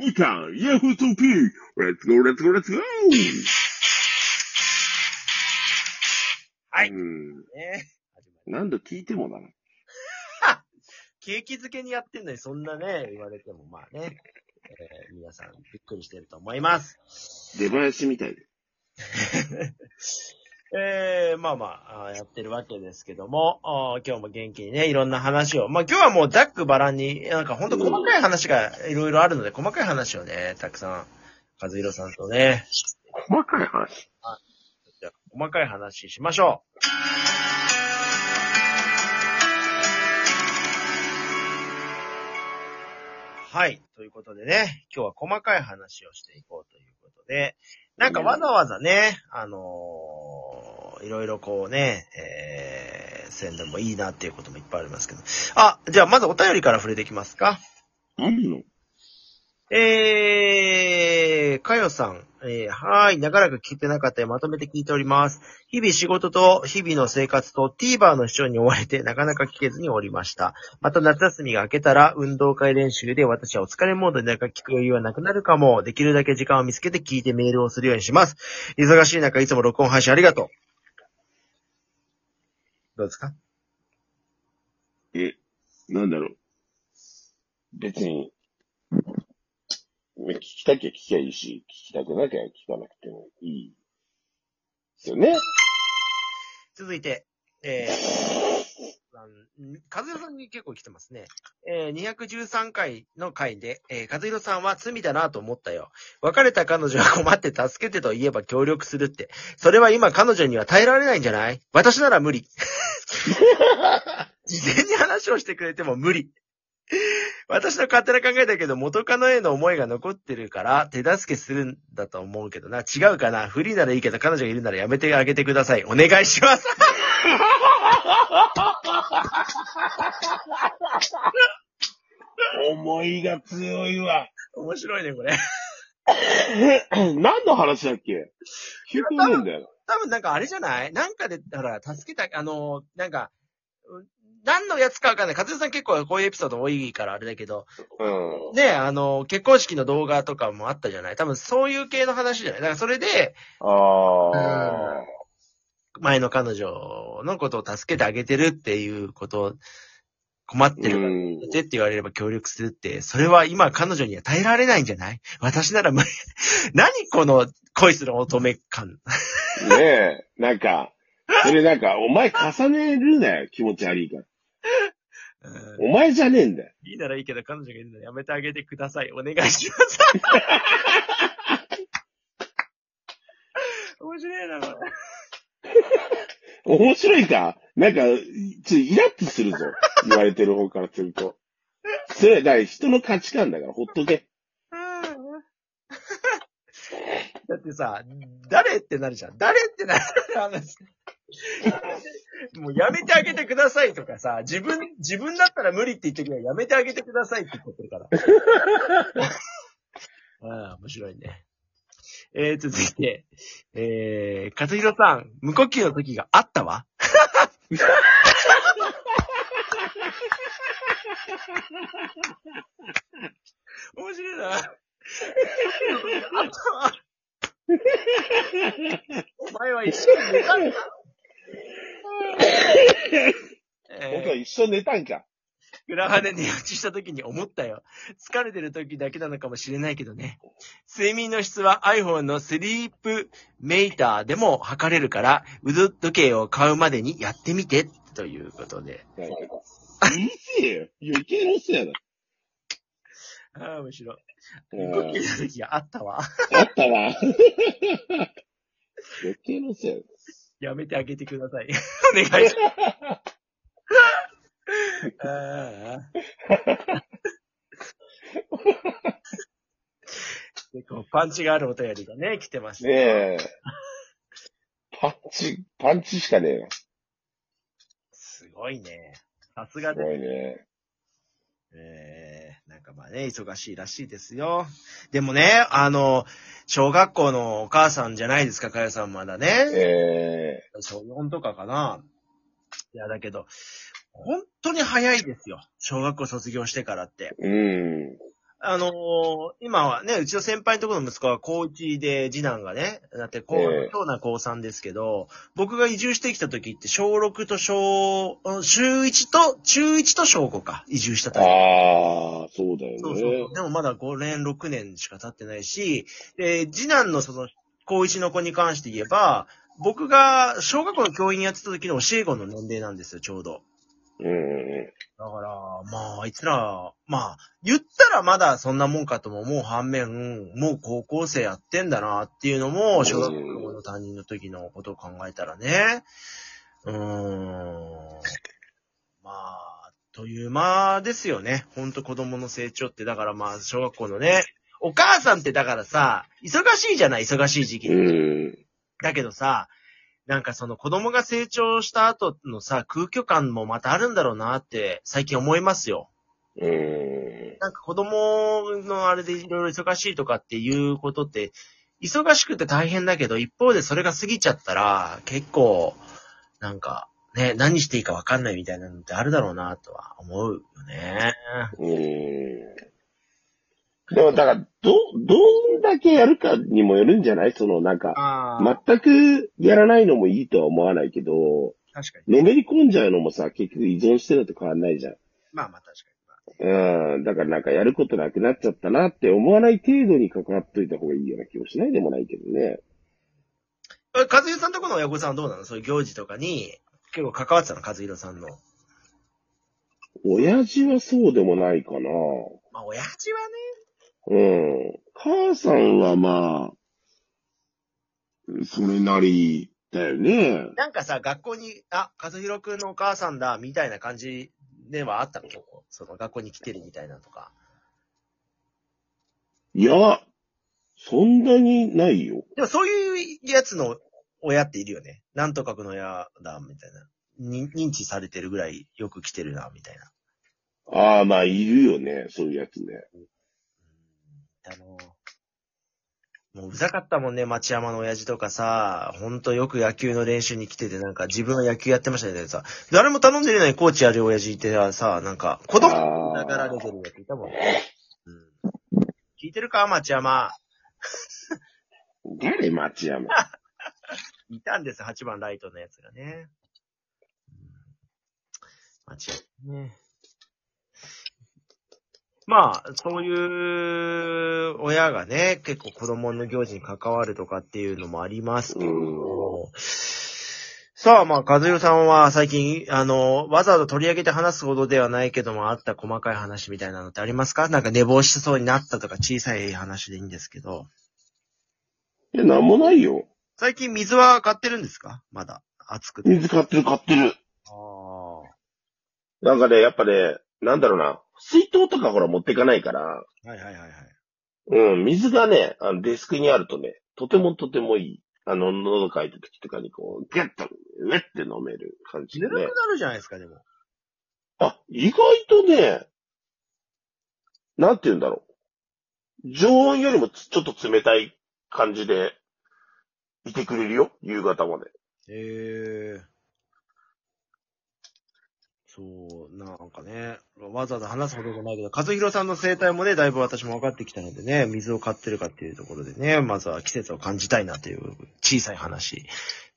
みか ん、ヤフートピー、レッツゴー、レッツゴー、レッツゴーはいうん。ね。何度聞いてもだな。景気づけにやってんのにそんなね、言われてもまあね、えー皆さんびっくりしてると思います。出囃子みたいで。えー、まあまあやってるわけですけども、今日も元気にね、いろんな話を。まあ今日はもうざっくばらんに、なんかほんと細かい話がいろいろあるので、細かい話をね、たくさん、和弘さんとね、細かい話。じゃあ細かい話しましょう。はい。ということでね、今日は細かい話をしていこうというで、なんかわざわざね、あのーいろいろこうね、えー、宣伝もいいなっていうこともいっぱいありますけど。あ、じゃあまずお便りから触れていきますか。あるの？えー、かよさん。えー、はーい。長らく聞いてなかったよ。まとめて聞いております。日々仕事と日々の生活と TVer の視聴に追われてなかなか聞けずにおりました。また夏休みが明けたら運動会練習で私はお疲れモードで中聞く余裕はなくなるかも。できるだけ時間を見つけて聞いてメールをするようにします。忙しい中いつも録音配信ありがとう。どうですか？え、なんだろう。別に、聞きたきゃ聞きゃいいし、聞きたくなきゃ聞かなくてもいい。ですよね。続いて、えー、和弘さんに結構来てますね。えー、213回の回で、えー、和弘さんは罪だなと思ったよ。別れた彼女が困って助けてと言えば協力するって。それは今彼女には耐えられないんじゃない？私なら無理。事前に話をしてくれても無理。私の勝手な考えだけど、元カノへの思いが残ってるから、手助けするんだと思うけどな。違うかな？フリーならいいけど、彼女がいるならやめてあげてください。お願いします。思いが強いわ。面白いね、これ。何の話だっけ？聞いてるんだよ。多分なんかあれじゃない？なんかで、ほら、助けた、あの、なんか、うん何のやつかわかんない。和代さん結構こういうエピソード多いからあれだけど、うん。ね、あの、結婚式の動画とかもあったじゃない多分そういう系の話じゃないだからそれで、ああ。前の彼女のことを助けてあげてるっていうことを、困ってるからうんってって言われれば協力するって、それは今彼女には耐えられないんじゃない？私なら無理。何この恋する乙女感？ねえ、なんか、それなんか、お前重ねるなよ、気持ち悪いから。うんお前じゃねえんだよ。いいならいいけど彼女がいるならやめてあげてください。お願いします。面白いな、これ。面白いか？なんか、ちょイラッとするぞ。言われてる方からすると。それ、だ人の価値観だから、ほっとけ。だってさ、誰ってなるじゃん。誰ってなる話。もうやめてあげてくださいとかさ、自分、自分だったら無理って言ってくれやめてあげてくださいって言ってるから。ああ、面白いね。えー、続いて、えー、和弘さん、無呼吸の時があったわ。面白いな。あったわ。お前は一緒に寝たんだ。僕はえー、一緒に寝たんか。裏羽で寝落ちした時に思ったよ。疲れてる時だけなのかもしれないけどね。睡眠の質は iPhone のスリープメーターでも測れるから、腕時計を買うまでにやってみて、ということで。うるせえよ。余計なせやな。ああ、面白い。うん動きの時があったわ。あったわ。余計なせやな。やめてあげてください。お願いします。あ あ結構パンチがあるお便りがね、来てました。ねえ。パンチ、パンチしかねえよ。すごいね。さすがすでごいね。えー、なんかまあね、忙しいらしいですよ。でもね、あの、小学校のお母さんじゃないですか、かよさんまだね。え小4とかかな。いや、だけど、本当に早いですよ。小学校卒業してからって。えうん。あのー今はね、うちの先輩のところの息子は高1で、次男がね、だって高、ええ長男高3ですけど、僕が移住してきた時って小6と小、うん週1と、中1と小5か、移住した時。ああ、そうだよね。そうそう。でもまだ5年、6年しか経ってないし、で、次男のその、高1の子に関して言えば、僕が小学校の教員やってた時の教え子の年齢なんですよ、ちょうど。うん。だから、まあ、あいつら、まあ、言ったらまだそんなもんかとも思う反面、もう高校生やってんだなっていうのも、小学校の担任の時のことを考えたらね。うーん。まあ、という間ですよね。ほんと子供の成長って。だからまあ、小学校のね、お母さんってだからさ、忙しいじゃない忙しい時期。うん。だけどさ、なんかその子供が成長した後のさ、空虚感もまたあるんだろうなって最近思いますよ。うん。なんか子供のあれでいろいろ忙しいとかっていうことって、忙しくて大変だけど、一方でそれが過ぎちゃったら、結構、なんか、ね、何していいかわかんないみたいなのってあるだろうなとは思うよね。うん。でも、だから、ど、どんだけやるかにもよるんじゃない？その、なんか、全くやらないのもいいとは思わないけど、確かに。のめり込んじゃうのもさ、結局依存してるのと変わんないじゃん。まあまあ確かうん。だからなんかやることなくなっちゃったなって思わない程度に関わっといた方がいいような気もしないでもないけどね。和弘さんとこの親御さんはどうなの？そういう行事とかに結構関わってたの和弘さんの。親父はそうでもないかな。まあ親父はね、うん。母さんはまあ、それなりだよね。なんかさ、学校に、あ、和弘くんのお母さんだ、みたいな感じではあったの？その学校に来てるみたいなとか。いや、そんなにないよ。でもそういうやつの親っているよね。なんとかくの親だ、みたいな。に認知されてるぐらいよく来てるな、みたいな。ああ、まあ、いるよね。そういうやつね。あの、もううざかったもんね、町山の親父とかさ、ほんとよく野球の練習に来てて、なんか自分は野球やってましたね、さ、誰も頼んでるのにコーチやる親父いてさ、なんか、子供にながられてるやついたもんね。うん。聞いてるか、町山？誰、町山？いたんです、8番ライトのやつがね。うん町山ね。まあ、そういう親がね、結構子供の行事に関わるとかっていうのもありますけど、さあ、まあ、和代さんは最近、あの、わざわざ取り上げて話すほどではないけども、あった細かい話みたいなのってありますか？なんか寝坊しそうになったとか小さい話でいいんですけど。いや、なんもないよ。最近水は買ってるんですか？まだ。暑くて。水買ってる買ってる。ああ。はなんかね、やっぱね、なんだろうな。水筒とかほら持ってかないから、いはいはいはい。うん、水がね、あのデスクにあるとね、とてもとてもいい。あの、喉かいた時とかにこう、ギュッと、ウェって飲める感じでねぬるく。なるじゃないですか、でも。あ、意外とね、なんて言うんだろう。常温よりもつちょっと冷たい感じで、いてくれるよ、夕方まで。へえ。そう、なんかね、わざわざ話すほどじゃないけど、和弘さんの生態もね、だいぶ私も分かってきたのでね、水を買ってるかっていうところでね、まずは季節を感じたいなという小さい話で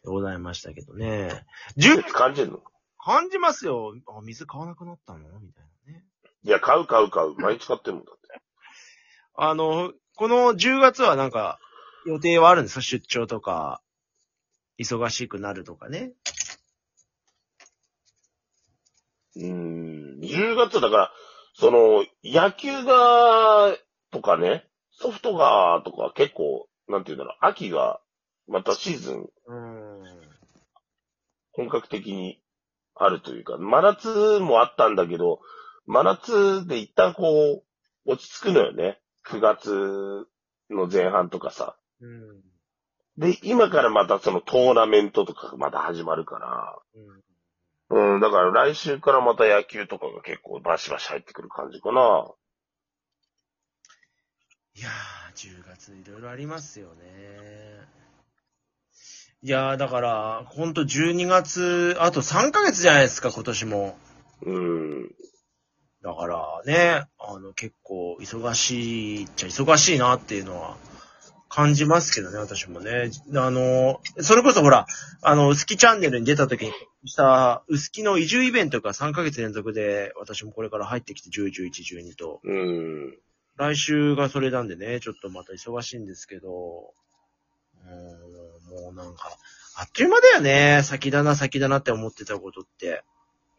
ございましたけどね。十分感じるの？感じますよ。あ、水買わなくなったの？みたいなね。いや、買う買う買う。毎日買ってるもんだって。あの、この10月はなんか、予定はあるんですか？出張とか、忙しくなるとかね。うーん、10月だから、その、野球が、とかね、ソフトが、とか結構、なんていうんだろう、秋が、またシーズン、うん。本格的にあるというか、真夏もあったんだけど、真夏で一旦こう、落ち着くのよね。9月の前半とかさ。うん。で、今からまたそのトーナメントとかがまた始まるから、うん。うん、だから来週からまた野球とかが結構バシバシ入ってくる感じかな。いやー、10月いろいろありますよね。いやー、だから、ほんと12月、あと3ヶ月じゃないですか、今年も。うん。だからね、あの、結構忙しいっちゃ忙しいなっていうのは感じますけどね、私もね。あの、それこそほら、あの、薄木チャンネルに出た時にした、薄木の移住イベントが3ヶ月連続で、私もこれから入ってきて10、11、12と、うん。来週がそれなんでね、ちょっとまた忙しいんですけど、うーんもうなんか、あっという間だよね。先だな、先だなって思ってたことって。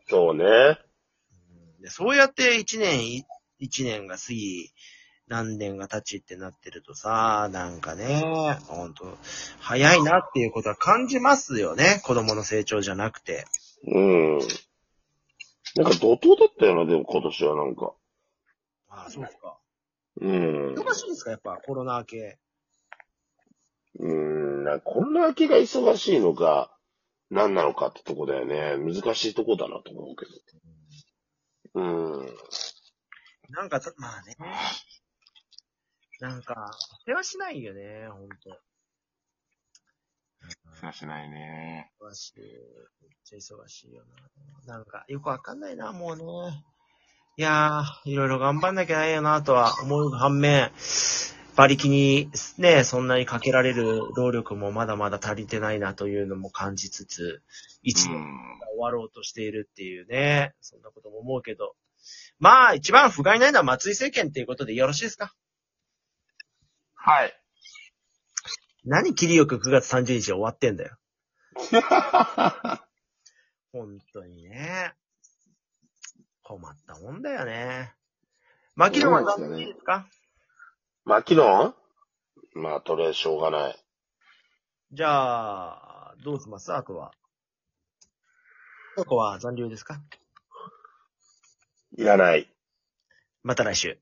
そうね。うんでそうやって一年い、一年が過ぎ、何年が経ちってなってるとさ、なんかね、ほんと、早いなっていうことは感じますよね。子供の成長じゃなくて。うん。なんか怒涛だったよな、でも今年はなんか。ああ、そうですか。うん。忙しいですかやっぱコロナ明け。うん、なんかコロナ明けが忙しいのか、何なのかってとこだよね。難しいとこだなと思うけど。うん。なんかた、まあね。なんか、世話しないよね、ほんと。世話しないね。忙しい。めっちゃ忙しいよな。なんか、よくわかんないな、もうね。いやー、いろいろ頑張んなきゃないよな、とは思う反面、馬力にね、そんなにかけられる労力もまだまだ足りてないなというのも感じつつ、一年が終わろうとしているっていうね、そんなことも思うけど。まあ、一番不甲斐ないのは松井政権っていうことでよろしいですか？はい。何切りよく9月30日終わってんだよ。本当にね。困ったもんだよね。牧野は何いいですか？マキノン？まあ、とりあえずしょうがない。じゃあ、どうします？あとは。ここは残留ですか？いらない。また来週。